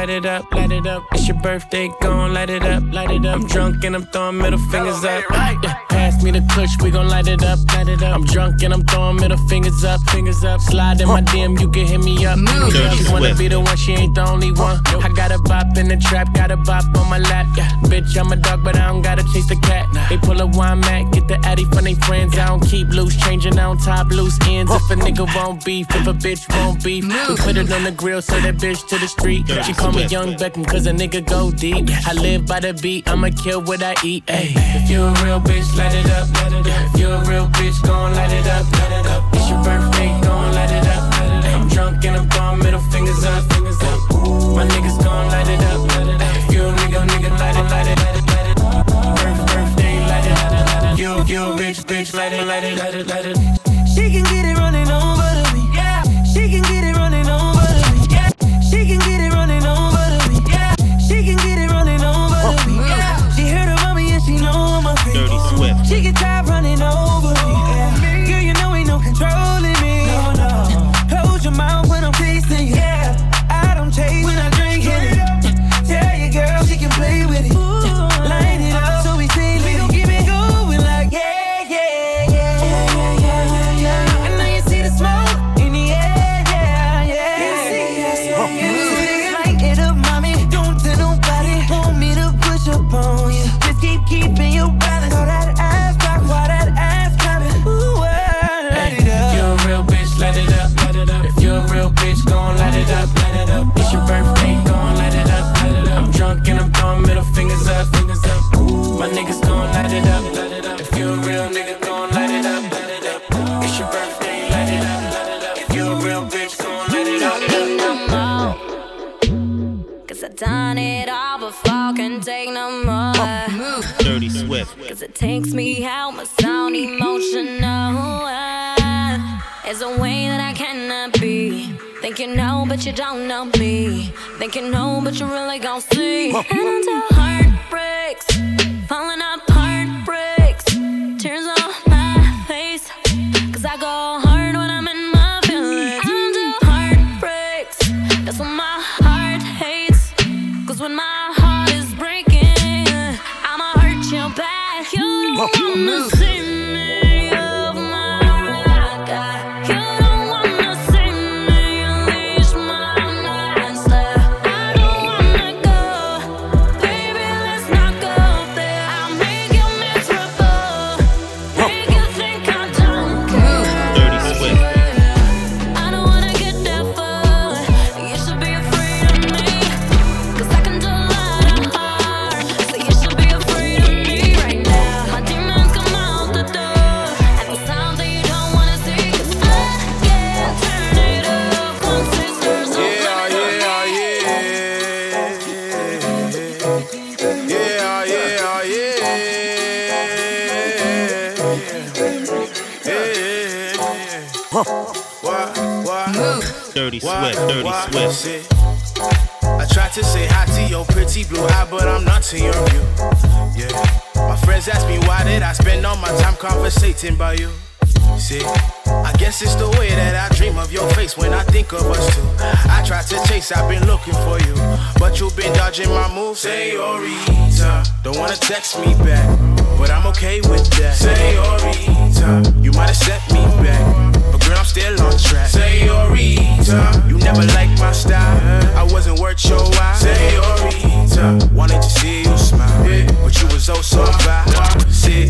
light it up, light it up. It's your birthday, gon' light it up, light it up. I'm drunk and I'm throwing middle fingers up. Yeah. Pass me the kush, we gon' light it up. Light it up. I'm drunk and I'm throwing middle fingers up, fingers up. Slide in my DM, you can hit me up. Mm. She wanna be the one, she ain't the only one. I got a bop in the trap, got a bop on my lap. Yeah, bitch, I'm a dog, but I don't gotta chase the cat. They pull a wine mat, get the addy from they friends. I don't keep loose, changing, I don't loose ends. If a nigga won't beef, if a bitch won't beef, we put it on the grill, send that bitch to the street. She call me Young Beckham, cause a nigga go deep. I live by the beat, I'ma kill what I eat. Ay. If you a real bitch, let light it up. You a real bitch, go and light it up. It's your birthday, go and light it up. I'm drunk and I'm gone, middle fingers up. My niggas go and light it up. You a nigga, nigga, light it, light it, light it, light it. Birth, birthday, light it, light it, light it. You, you a bitch, bitch, light it, light it, light it, light it. She can get it running over. but you don't know me. Thinking no, but you really gon' see. and until pretty blue eye, but I'm not to your view. Yeah. My friends ask me why did I spend all my time conversating about you. See, I guess it's the way that I dream of your face when I think of us two. I tried to chase, I've been looking for you, but you've been dodging my moves. Senorita, don't wanna text me back, but I'm okay with that. Senorita, you might have set me back, girl, I'm still on track. Say, Senorita, you never liked my style, I wasn't worth your while. Senorita, wanted to see you smile, but you was oh so fine. See,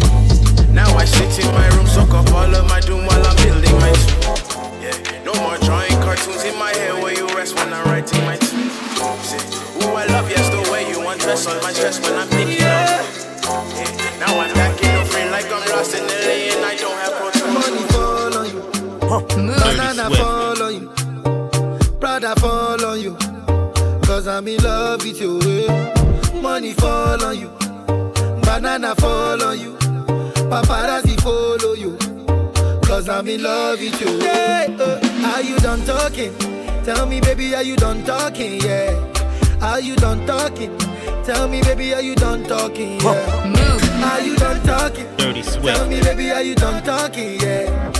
now I sit in my room, soak up all of my doom while I'm building my tomb. Yeah, no more drawing cartoons in my head where you rest when I'm writing my tune. See, ooh, I love yes the way you undress on my stress when I'm thinking of. Yeah, Banana fall on you. Prada fall on you. Cause I'm in love with you. Money fall on you. Banana fall on you. Paparazzi follow you. Cause I'm in love with you. Yeah, uh, are you done talking? Tell me, baby, are you done talking? Yeah. Are you done talking? Tell me, baby, are you done talking? Yeah. Are you done talking? Dirty Tell me, baby, are you done talking? Yeah.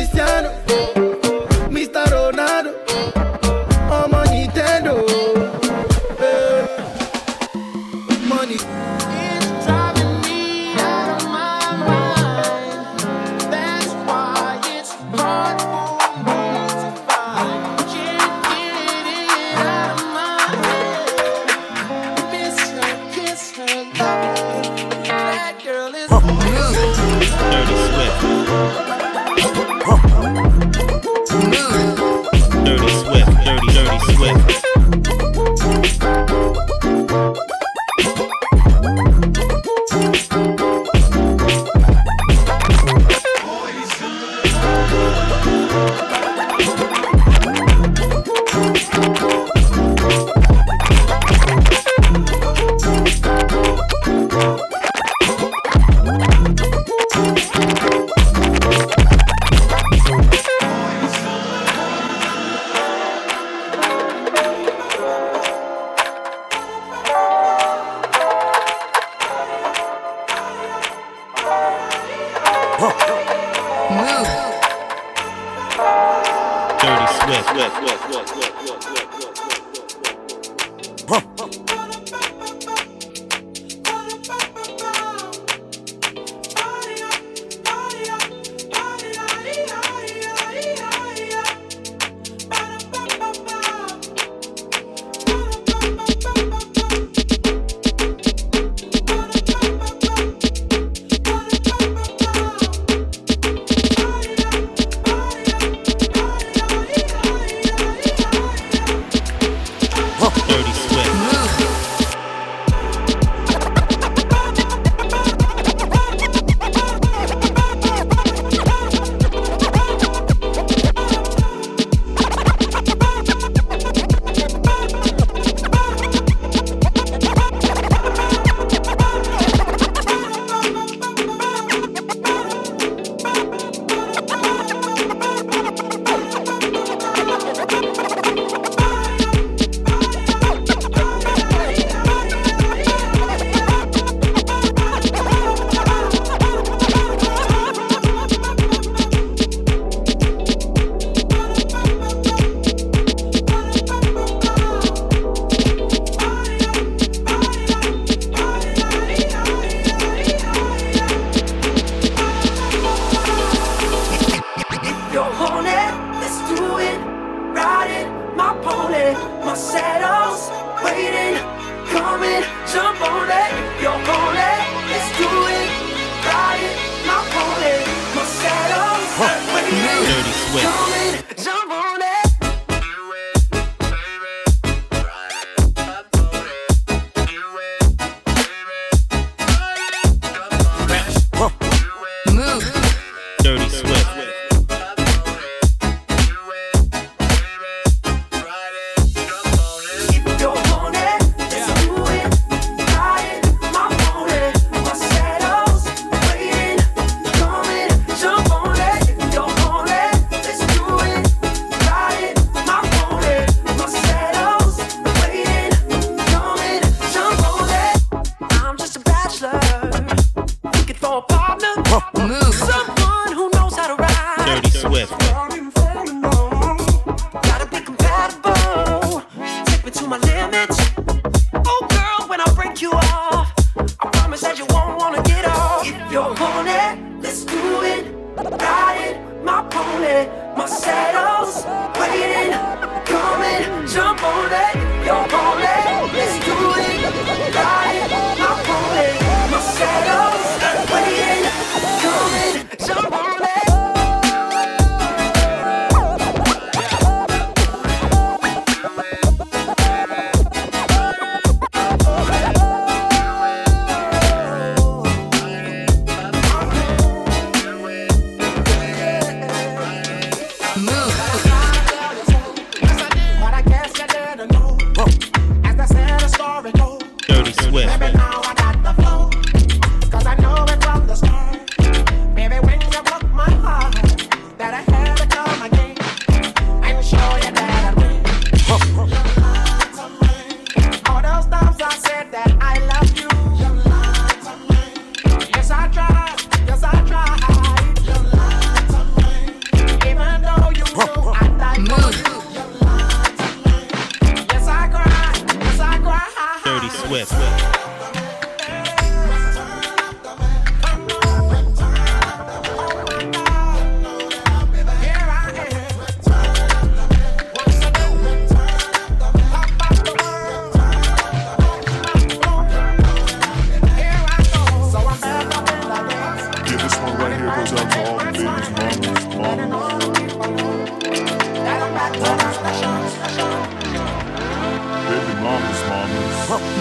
Baby mamas, mamas.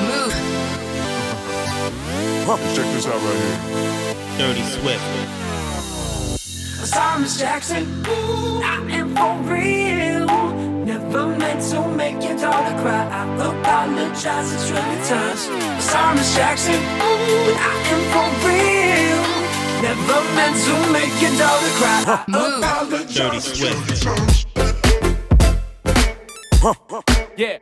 Move. Check this out right here. Dirty Swift. Simon Jackson, I am for real. Never meant to make your daughter cry. I apologize a trillion times. Sorry, Miss Jackson, I am for real. Never meant to make your daughter cry. I apologize a trillion times. Yeah.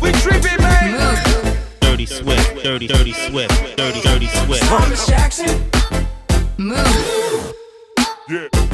We tripping, man. Dirty Swift, dirty, dirty Swift, dirty, dirty Swift. Thomas Jackson. Move. Yeah.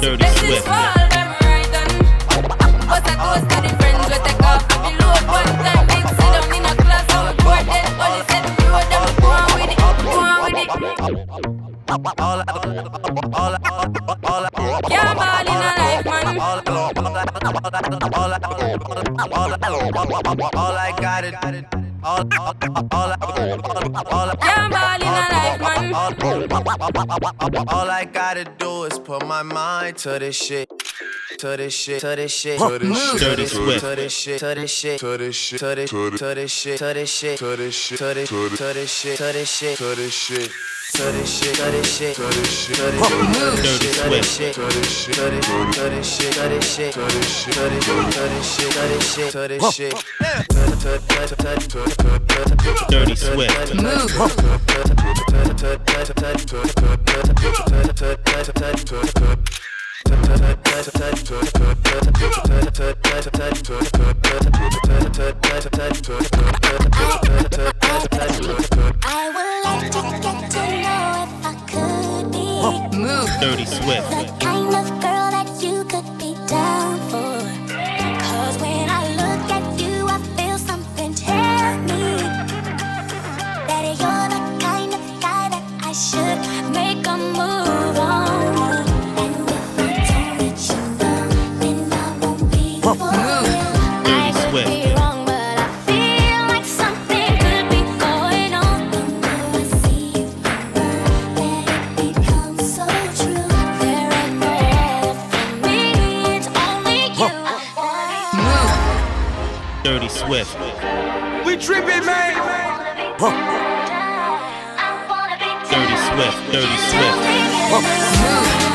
Yeah, me Dirty blessings Swift. fall, them right on. But I toast to the friends we take off the load one time. Big sit down in a class, so we board then only set the road. Them go on with it, go on with it. Yeah, ball in a life, man. All I got it. All, all, all, all, Yeah, ball in a life, man. all I gotta do is put my mind to this shit. To this shit, to this shit, To this shit, Dirty to Swift. to this shit, to this shit, To this shit, to this, to to this shit, to this shit, to this shit, to this, to to this shit, to this shit, to this shit, to this shit, to this shit, to this shit, to this shit, to this shit, to this shit, to this, to this shit, to this shit, to this shit, to this, to this shit, to this shit, to this shit, to, to, to, to, to, to, Dirty Swift. I would like to get to know if I could be Dirty Swift. the kind of girl that you could be down for. Won't be for you. I could Swift. be wrong, but I feel like something could be going on. The I see you, the it becomes so true. There ain't no other for me, it's only you. Dirty Swift. We tripping, man. Dirty Swift. Dirty Swift. Zagadat.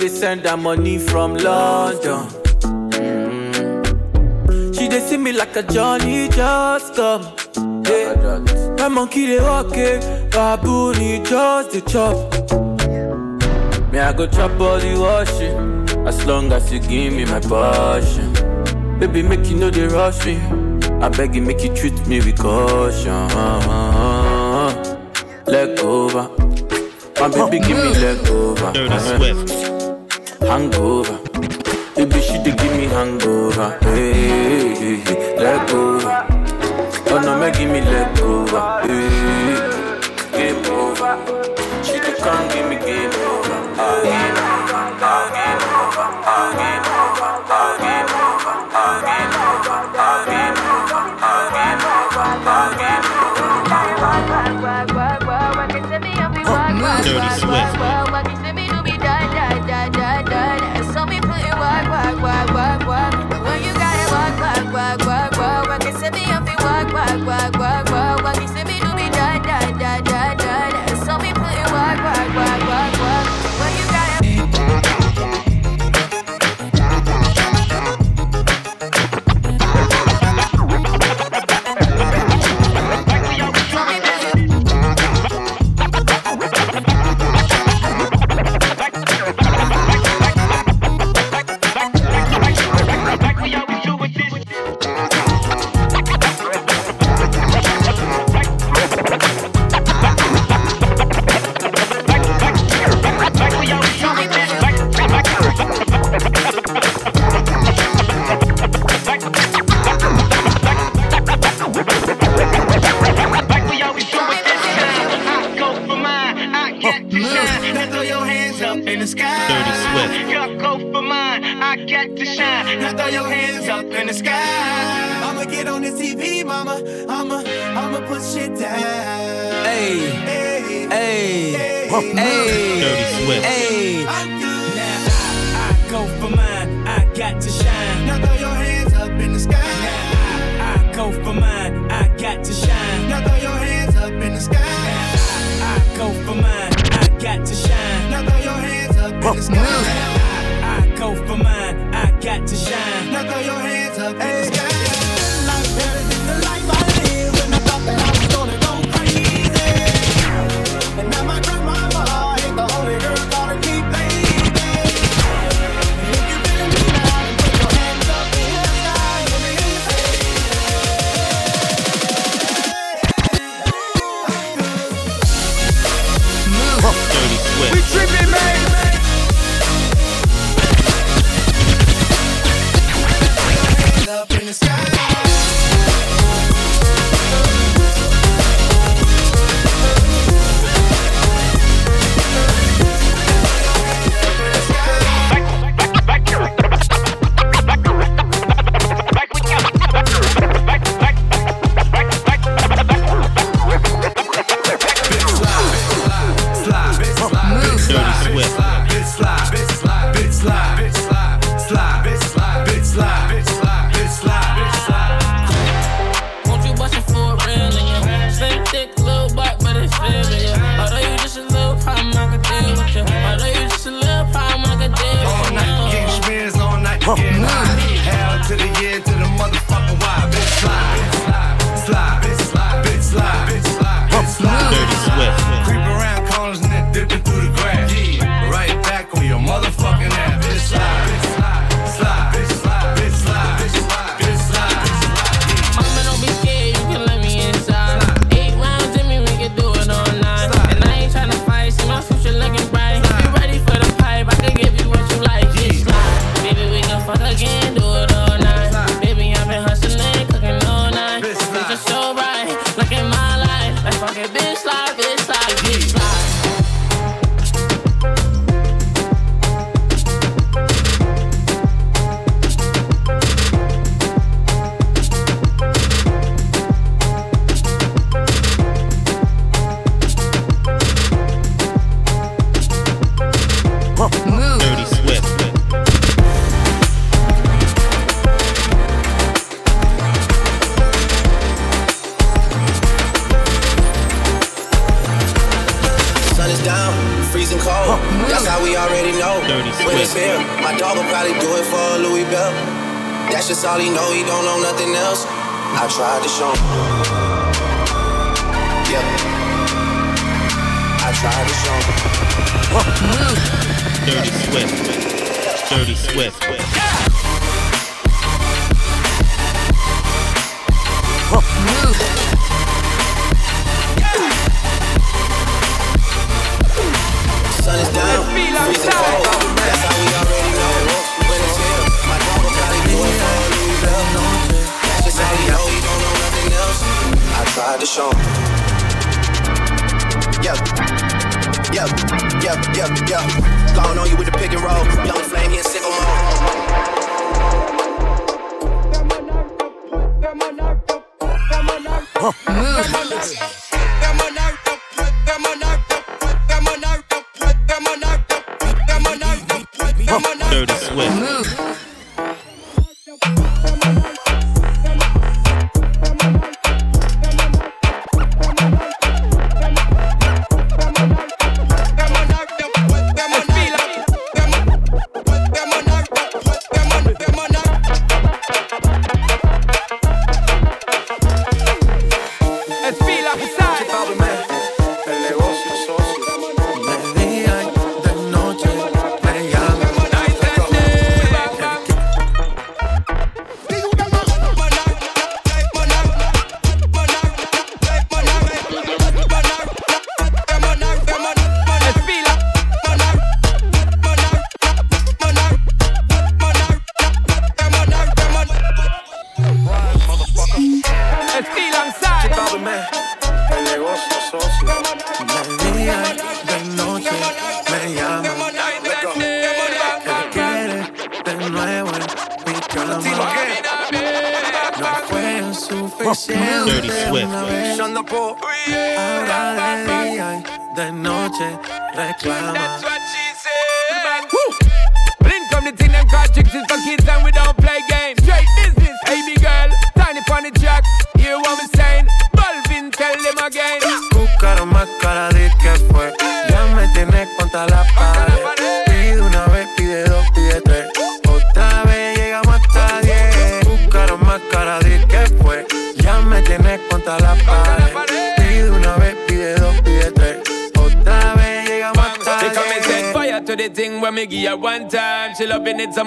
They send her money from London. Mm. She they see me like a Johnny just come. Yeah. My monkey they walk it, baboon he just the chop. Me I go chop the washing, as long as you give me my passion. Baby make you know they rush me, I beg you make you treat me with caution. Leg over, my baby give me leg over. Dirty Swift. Hangover. Baby, she dey give me hangover. Hey, hey, hey, leg over. Oh no, make give me leg over. Hey, game over. She dey come give me game over. Over. Dirty Swift.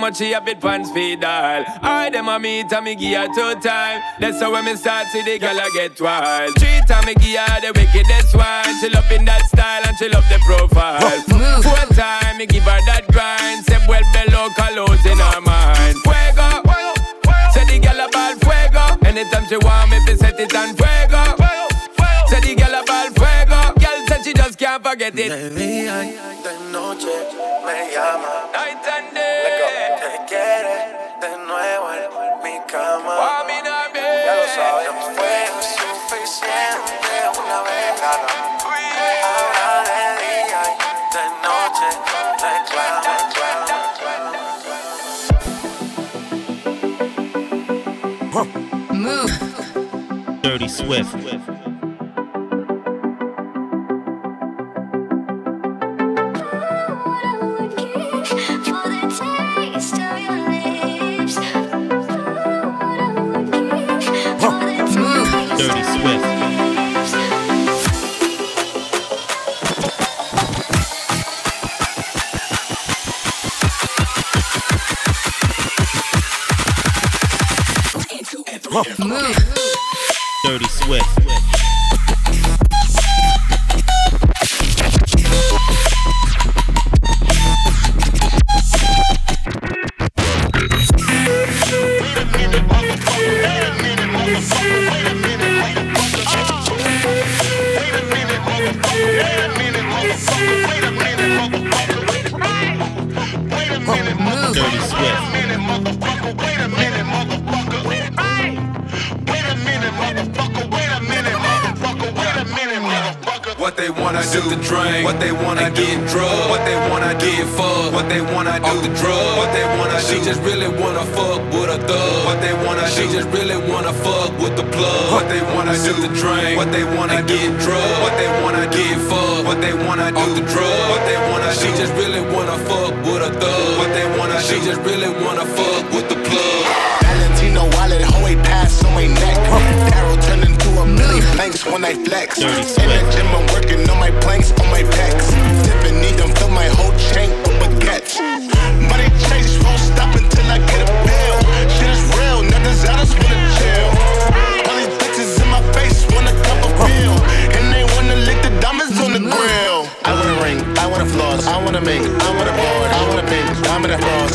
Much she a bit pants feed all. I them a meet and me give her two time. That's how when me start see the girl I get wild. Three time me give her the wickedest one. She loving that style and she love the profile. Four time me give her that grind. Say well below colors in her mind. Fuego. Say the girl about fuego. Anytime she want me, fi set it on fuego. Say the girl about fuego. Girl said she just can't forget it. De día y de noche me llama. Night and day. De noche reclama. Dirty Swift. Wanna she just really wanna fuck with the plug. Valentino wallet, hoe pass on my neck. Arrow turned into a million blanks when I flex. In the gym, I'm working on my planks, on my pecs. Dipping, need them, fill my whole chain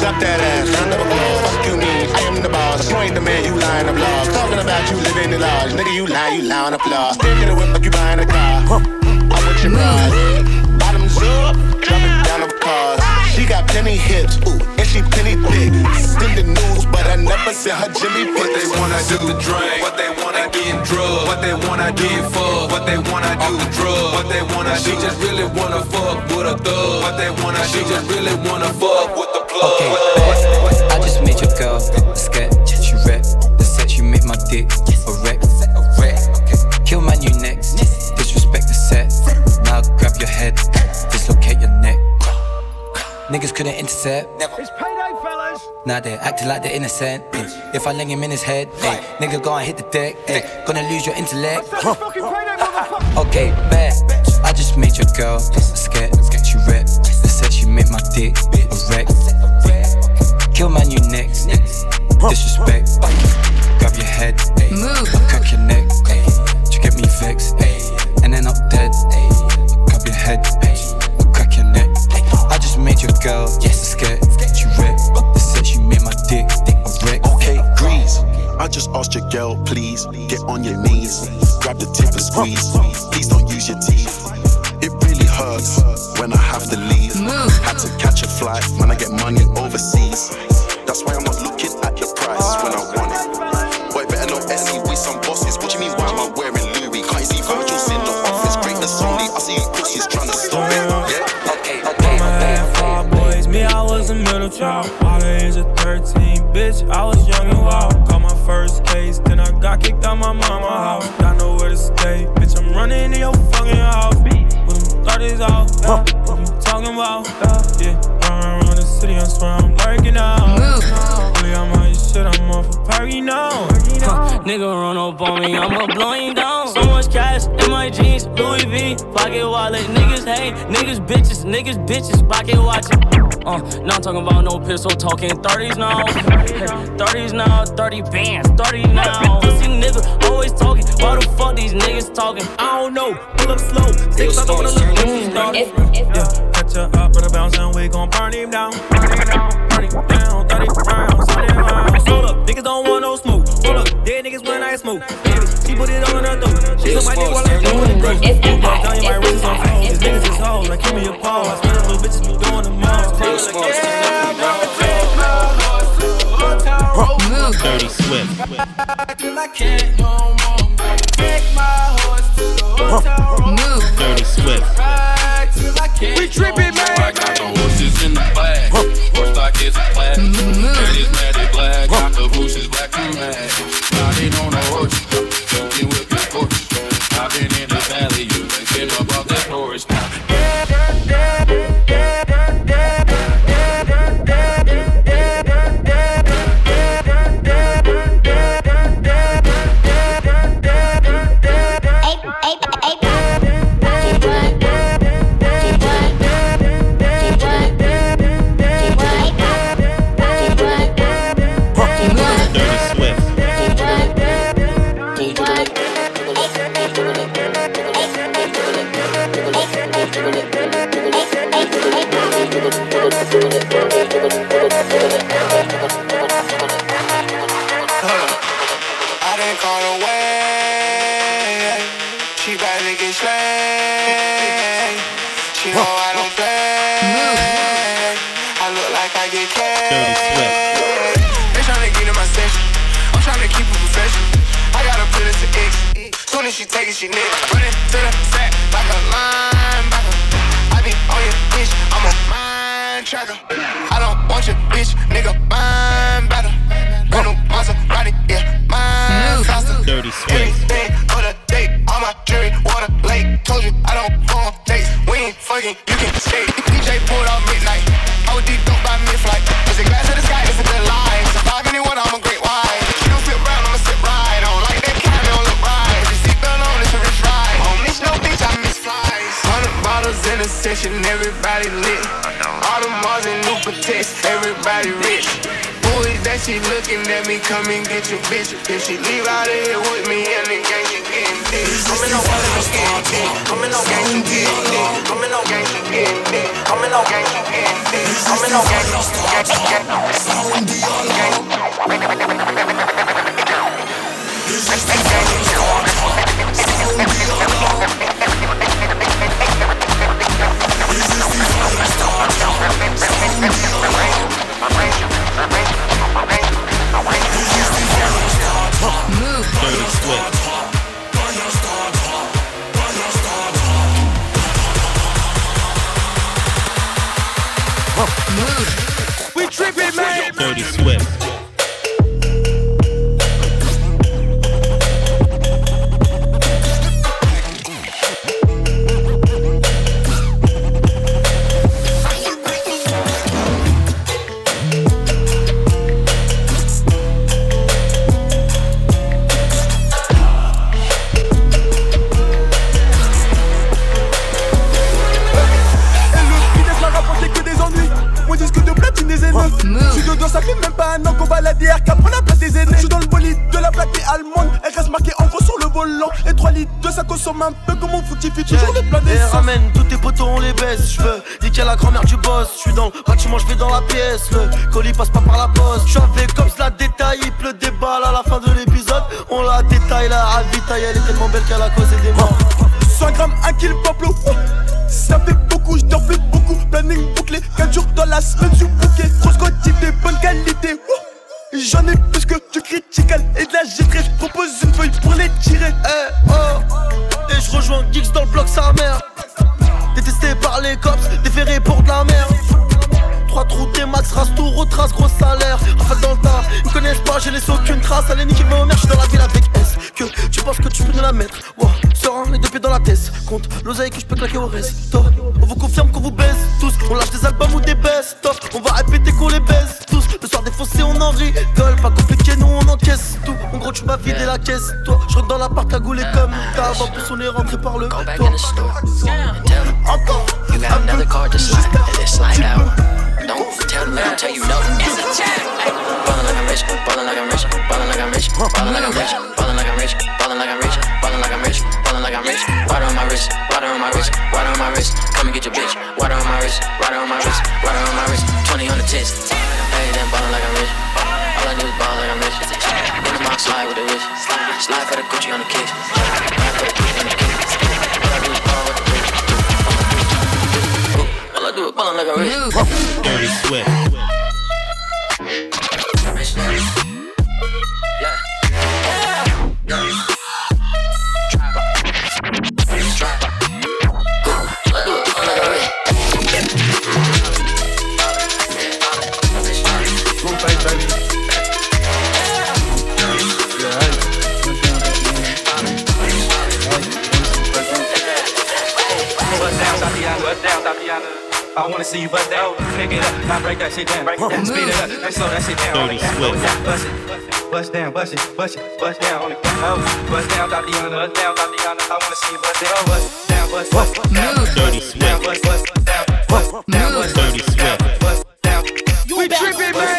diamond and floss. Stop that ass, round of applause. Fuck you mean, I am the boss. You ain't the man, you lying blog. Talking about you living in large. Nigga, you lie, you on applause. Stick in the whip like you buying a car. I'm with your bride. Bottoms up, drop it down the cars. She got plenty hips, ooh, and she plenty thick. Send the news, but I never seen her Jimmy What they wanna do, the drain. What they wanna get drugs. What they wanna get fucked. What they wanna do, the drug. What they wanna she just really wanna fuck with a thug. What they wanna she just really wanna fuck with. Okay, bet. I just made your girl a scat. She rap the set. You make my dick a wreck. Kill man, you next. Disrespect the set. Now grab your head. Dislocate your neck. Niggas couldn't intercept. It's payday, fellas. Now they're acting like they're innocent. If I lay him in his head, hey, nigga go and hit the deck. Hey, gonna lose your intellect. Okay, bet. I just made your girl a scat. She rap. The set she make my dick a wreck. Kill man, you next. Disrespect. Grab your head. Move. Crack your neck. You get me vexed. And then up dead. Grab your head. Crack your neck. I just made your girl yes. I scared. She rap. The set she made my dick a wreck. Okay, grease. I just asked your girl, please get on your knees, grab the tip and squeeze. Please don't use your teeth. It really hurts when I have to leave. Had to catch a flight when I get money overseas. Child. The age of 13, bitch, I was young and wild. Caught my first case, then I got kicked out my mama house. Got nowhere to stay, bitch, I'm running in your fucking house. With them 30s out, yeah. what you talking about? Yeah, run around the city, I swear I'm lurking out. Really, I'm on your shit, I'm off a party now. Huh, nigga run up on me, I'ma blow you down. So much cash in my jeans, Louis V, pocket wallet. Niggas hate, niggas bitches, niggas bitches, pocket watching. Uh, not talking about no pistol, talking 30s now. 30s now, 30 bands, 30 now. Pussy nigga always talking, why the fuck these niggas talking? I don't know, pull up slow, six up on the look, Yeah, catch her up with a bounce and we gon' burn him down. Burn him down, burn him down, 30 rounds, 30 rounds. Hold up, niggas don't want no smoke. Hold up, dead niggas when I smoke. Baby, she put it on her throat. She took my dick while I'm doing the throat. Bust down your my wrist is on phone. These niggas is hoes, like give me a pause. I swear those little bitches be doing the most. Dirty Swift. Till I can't no more. Take my horse to the hotel room. Dirty Swift. Ride till I can't We tripping, no man. more. I got the horses in the back. Horse stock is black. That is matted black. Got the bushes black and mad. In no gang, she getting dick. I'm in no gang, dick. I'm in no gang, dick. I'm in no gang, she getting dick. I'm in no gang, she getting dick. Dirty Dirty Swift. Pour de la merde 3-3 trou des max, race tout, retrace, gros salaire. Rafale dans le tas, ils connaissent pas, j'ai laissé aucune trace. Allez, niquer ma mère, je suis dans la ville avec S. Que tu penses que tu peux nous la mettre, wow. Serein, les deux pieds dans la tête. Compte l'oseille que je peux claquer au resto. On vous confirme qu'on vous baisse tous. On lâche des albums ou des best-of. On va répéter qu'on les baisse soir défoncé, on en rigole. Pas compliqué, nous on encaisse tout. En gros, tu m'as vidé la caisse, toi. Je rentre dans l'appart cagoulé comme t'as. En plus, on est rentré par le toit. Encore. You got another card to slide, and then slide out. Don't tell me until you know it's a check. Ballin' like I'm rich, ballin' like I'm rich, ballin' like I'm rich, ballin' like I'm rich, ballin' like I'm rich, ballin' like I'm rich, ballin' like I'm rich, ballin' like I'm rich. Water on my wrist, water on my wrist, water on my wrist. Come and get your bitch. Water on my wrist, water on my wrist, water on my wrist. 20 on the test. Hey, then ballin' like I'm rich. All I do is ball like I'm rich. In the box, slide with the wrist. Slide for the Gucci on the kiss. Slide for the Gucci on the wrist. All I do is ballin' like I'm rich. Dirty Swift. I wanna see you bust down. Pick it up, now break that shit down. Break it down, speed it up, and slow that shit down. Dirty Swift. Bust it, bust down, bust it, bust it, bust down on the oh. Bust down, Tatiana. Bust down, Tatiana. I wanna see you bust down, bust down, bust, bust down. Dirty Down, Swift. bust, bust down, bust down, bust Dirty Swift. bust down. We tripping, Bust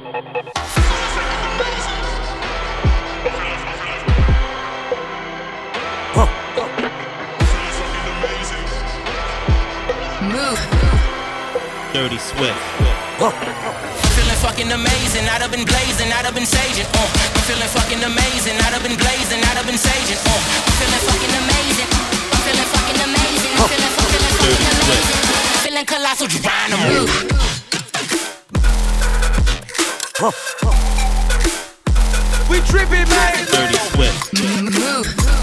Dirty Swift. Feeling fucking amazing, I'd have been blazing, I'd have been saging. Uh. I'm feeling fucking amazing, I'd have been blazing, I'd have been saging. Uh. I'm feeling fucking amazing, I'm feeling fucking amazing, I'm feeling, feeling fucking amazing. Feeling colossal, Geronimo. We tripping, man. Dirty Swift. Mm-hmm.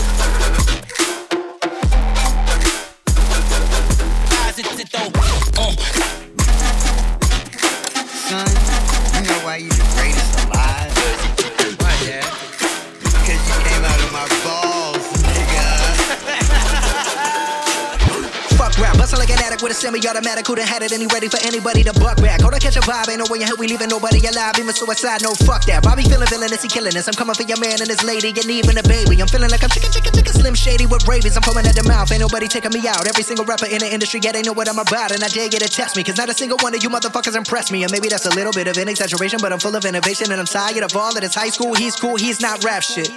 Semi-automatic. Done had it he ready for anybody to buck back? Hold on, catch a vibe, ain't no way in hell we leaving nobody alive. Even suicide, no fuck that. Bobby feeling villainous, he killing us. I'm coming for your man and his lady, and even a baby. I'm feeling like I'm chicken, chicken, chicken, slim shady with rabies. I'm foaming at the mouth, ain't nobody taking me out. Every single rapper in the industry, yeah, they know what I'm about, and I dare you to test me, cause not a single one of you motherfuckers impressed me. And maybe that's a little bit of an exaggeration, but I'm full of innovation, and I'm tired of all of this high school. He's cool, he's not rap shit.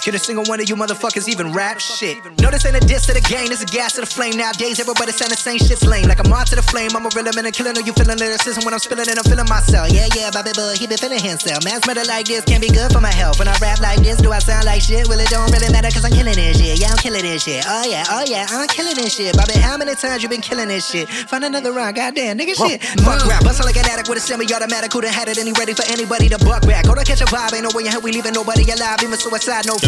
Can a single one of you motherfuckers even rap shit? No, this ain't a diss to the game, this is gas to the flame. Nowadays, everybody saying the same shit's lame. Like a moth to the flame, I'm a real man, killing. Are you feeling lyricism when I'm spilling it? I'm feeling myself. Yeah, yeah, Bobby Boy, he been feeling himself. Man's matter like this can't be good for my health. When I rap like this, do I sound like shit? Well, it don't really matter cause I'm killing this shit. Yeah, I'm killing this shit. Oh, yeah, oh, yeah, I'm killing this shit. Bobby, how many times you been killing this shit? Find another rhyme, goddamn, nigga shit. Fuck rap, bustle like an addict with a semi-automatic. Who done had it and he ready for anybody to buck back? Go to catch a vibe, ain't no way in hell we leaving nobody alive. Even suicide, no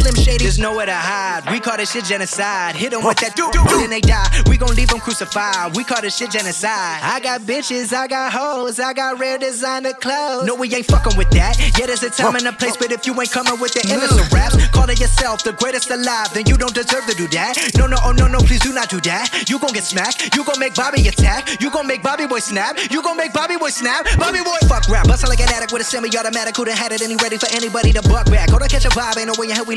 slim shady. There's nowhere to hide. We call this shit genocide. Hit them with that do, do, then they die. We gon' leave them crucified. We call this shit genocide. I got bitches, I got hoes, I got rare designer clothes. No, we ain't fucking with that. Yeah, there's a time and a place, but if you ain't coming with the innocent raps, call it yourself the greatest alive, then you don't deserve to do that. No, no, oh no, no, please do not do that. You gon' get smacked. You gon' make Bobby attack. You gon' make Bobby boy snap. You gon' make Bobby boy snap. Bobby boy fuck rap. Bustin' like an addict with a semi-automatic. Who done had it and he ready for anybody to buck back. Go to catch a vibe. Ain't no way in hell we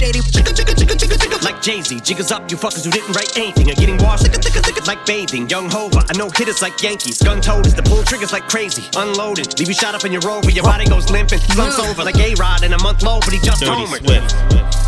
shady. Chicken, chicken, chicken, chicken, chicken. Like Jay Z, jiggers up, you fuckers who didn't write anything are getting washed. Like bathing, young Hova, I know hitters like Yankees. Gun toters, the pull triggers like crazy. Unloaded, leave you shot up in your rover, your body goes limping. Slumps over like A Rod in a month low, but he just Dirty homered. Swift.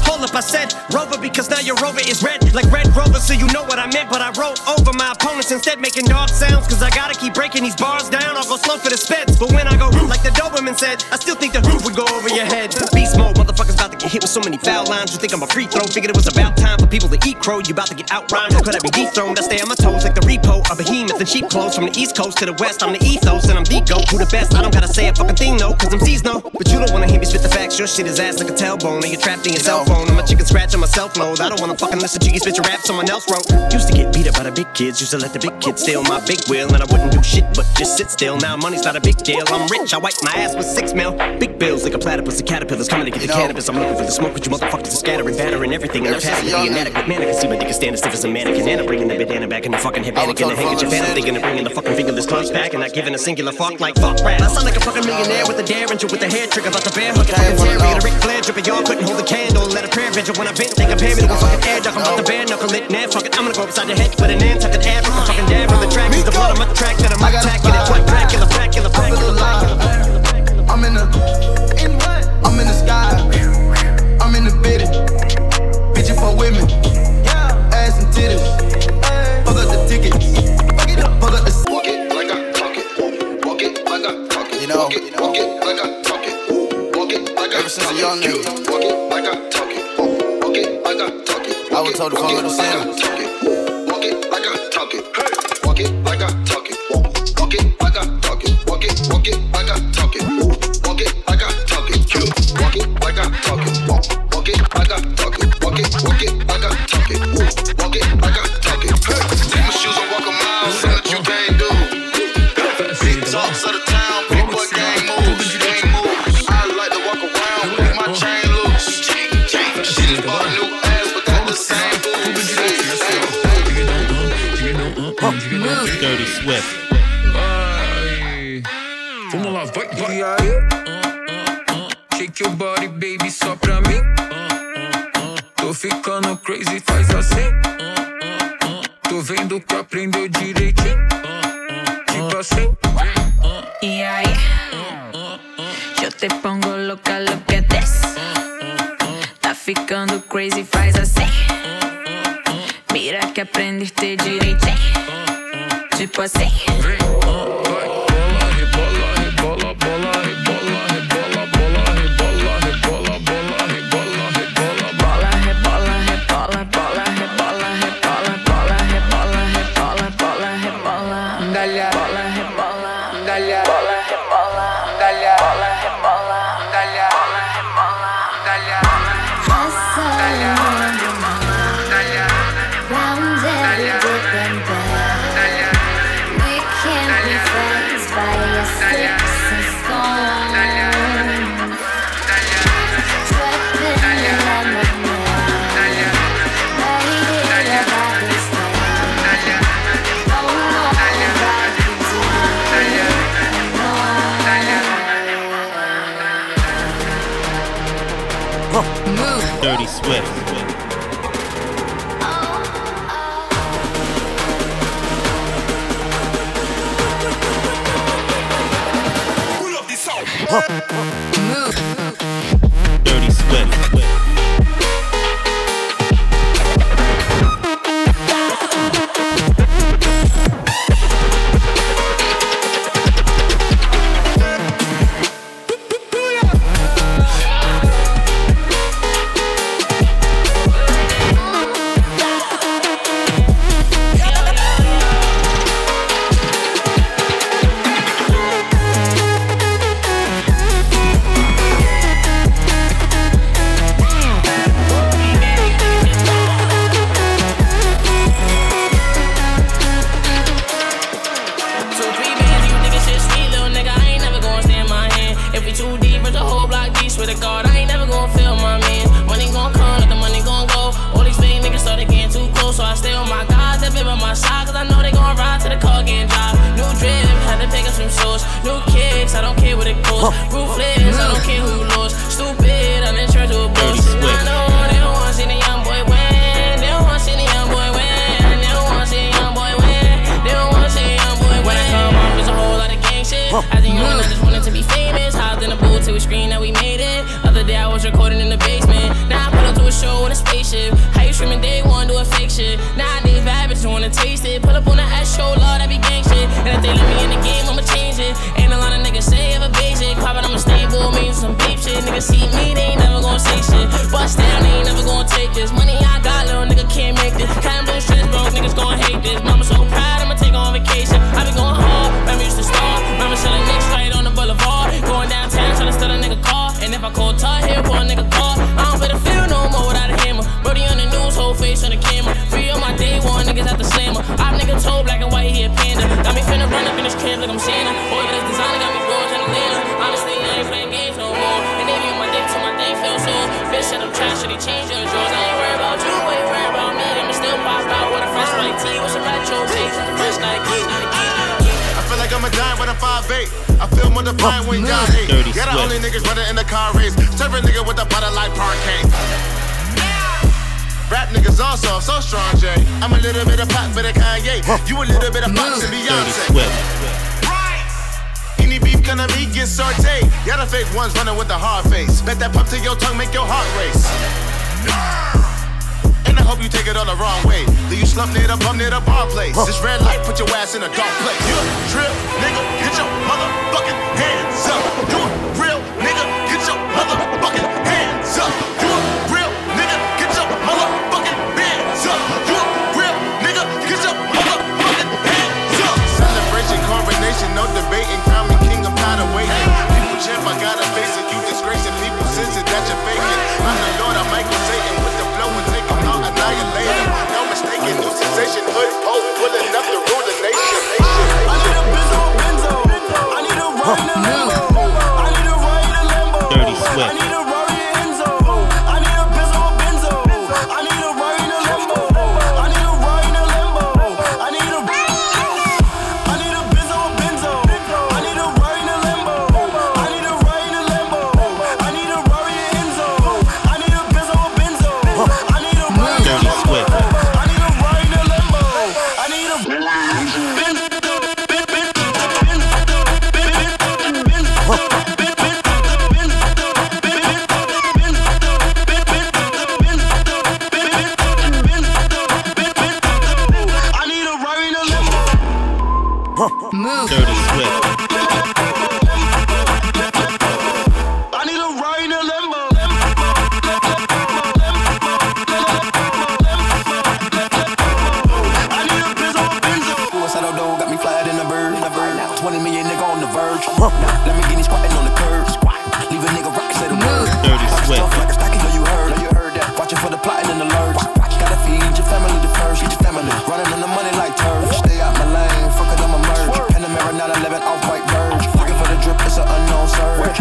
Hold up, I said Rover because now your Rover is red, like Red Rover, so you know what I meant. But I wrote over my opponents instead, making dog sounds, cause I gotta keep breaking these bars down. I'll go slow for the speds, but when I go like the Doberman said, I still think the roof would go over your head. Beast mode, motherfuckers about to get hit with so many foul lines. You think I'm a free throw? Figured it was about time for people to eat crow. You about to get outrhymed? How could I be dethroned? I stay on my toes like the repo, a behemoth in cheap clothes from the east coast to the west. I'm the ethos and I'm the goat. Who the best? I don't gotta say a fucking thing though, cause I'm C's no. But you don't wanna hear me spit the facts. Your shit is ass like a tailbone, and you're trapped in your cell phone. I'm a chicken scratch on my self load. I don't wanna fucking listen to you spit your rap someone else wrote. Used to get beat up by the big kids, used to let the big kids steal my big wheel, and I wouldn't do shit but just sit still. Now money's not a big deal. I'm rich, I wipe my ass with six mil. Big bills like a platypus, the caterpillars coming to get the cannabis. I'm looking for the smoke, but you motherfuckers are scattering, battering everything. And I'm passing to be man. I can see my dick is standing stiff as a mannequin, and I'm bringing the bandana back in the fucking hip and a handkerchief, and I'm thinking of bringing the fucking fingerless gloves back, and not giving a singular fuck like fuck rap. I sound like a fucking millionaire with a derringer with a hair trigger, about the bear hooking fucking Terry and a Ric Flair dripping. Y'all couldn't hold a candle, let a prayer vigil when I bent. They compare me to a fucking air duck. I'm about to bare knuckle it, now fuck it. I'm gonna go upside your head with an Nantucket ab. I'm fucking dab from the track. Use the blood on my track that I'm attacking. It's what Dracula, Dracula, Dracula. I'm in the in what? I'm in the sky. Bitchin' for women. Yeah. Ass and titties. Fuck up the tickets. Fuck it up. Fuck up the walk it like I talk it. Walk it like I talk it. You know. Walk it, walk it like I talk it. Walk it like I Ever since a young nigga. Walk it like I talk it. Walk it like I talk it. I was told to follow the sound. 我 不 some beef shit. Niggas see me, they ain't never gonna say shit. Bust down, they ain't never gonna take this. Money I got, little nigga can't make this. Kind blue stress, broke niggas gon' hate this. Mama so proud, I'ma take on vacation. I be going hard, remember used to star. Remember selling nicks right on the boulevard. Going downtown, tryna steal a nigga car. And if I call Tar here for a nigga car, I don't the field no more without a hammer. Brody on the news, whole face on the camera. Free on my day one, niggas at the slammer. I'm nigga told black and white, he a panda. Got me finna run up in this crib like I'm Santa. Boy, this change your drawers? I ain't worried about you, ain't worried about me. Them still pop out with a fresh white tee with some retro beats. Fresh Nike. I feel like I'm a giant when I'm 5'8. I feel more defiant when y'all hate. Dirty You're the only niggas running in the car race. Serve a nigga with a butter like parquet. Rap niggas all soft, so strong, Jay. I'm a little bit of pop, bit of Kanye. You a little bit of pop and Beyonce. Any beef gonna me get sauteed. Y'all the fake ones running with the hard face. Bet that pop to your tongue make your heart race. And I hope you take it all the wrong way. Leave you slump near the bum near the bar place. This red light put your ass in a dark place. You a real nigga, get your motherfucking hands up. You a real nigga, get your motherfucking hands up. You a real nigga, get your motherfucking hands up. You a real nigga, get your motherfucking hands up. Celebration, coronation, no debating. That you're faking. I'm the Lord, I'm Michael Satan with the flow and take 'em out, annihilate 'em. No mistaking, new sensation, hood pole, pulling up to rule the nation. I need a benzo, benzo. I need a ride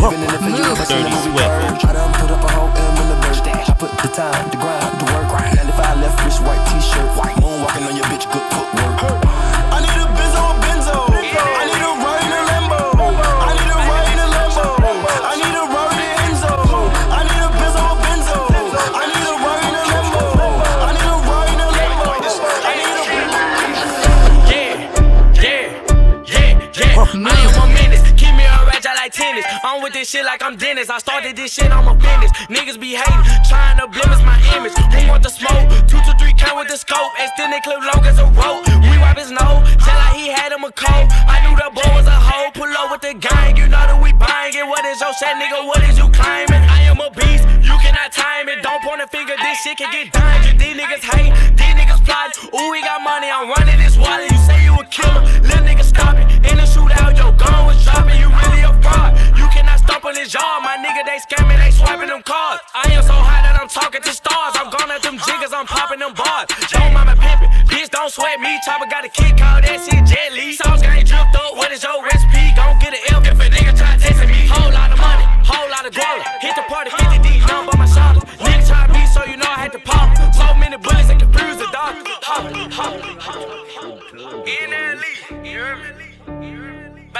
surge. Even in the for you, never seen the Dirty movie Swift. Verge. I done put up a whole M in the dirt. I put the time, the grind, the work. 95 left wrist, white t-shirt. Moonwalking on your bitch, good footwork. Shit like I'm Dennis. I started this shit, I'm a business. Niggas be hating, trying to blemish my image. Who want the smoke? Two to three count with the scope. Extended clip long as a rope. We wipe his nose, tell like he had him a cold. I knew the boy was a hoe. Pull up with the gang, you know that we buying it. What is your set, nigga? What is you claiming? I am a beast, you cannot time it. Don't point a finger, this shit can get dangerous. These niggas hate, these niggas plot. Ooh, we got money, I'm running this wallet. You yard, my nigga, they scamming, they swiping them cards. I am so high that I'm talking to stars. I'm gone at them jiggers, I'm popping them bars. Don't mama pimpin', bitch, don't sweat me. Chopper got a kick, call that shit Jet Li. Sauce gang dripped up, what is your recipe? Gon' get an L if a nigga try testing me. Whole lot of money, whole lot of guala. Hit the party, 50 D, none but my shoulders. Nigga try me, so you know I had to pop. So many bullets that confuse the doctor. Ha, ha, ha. In that league, you hear me?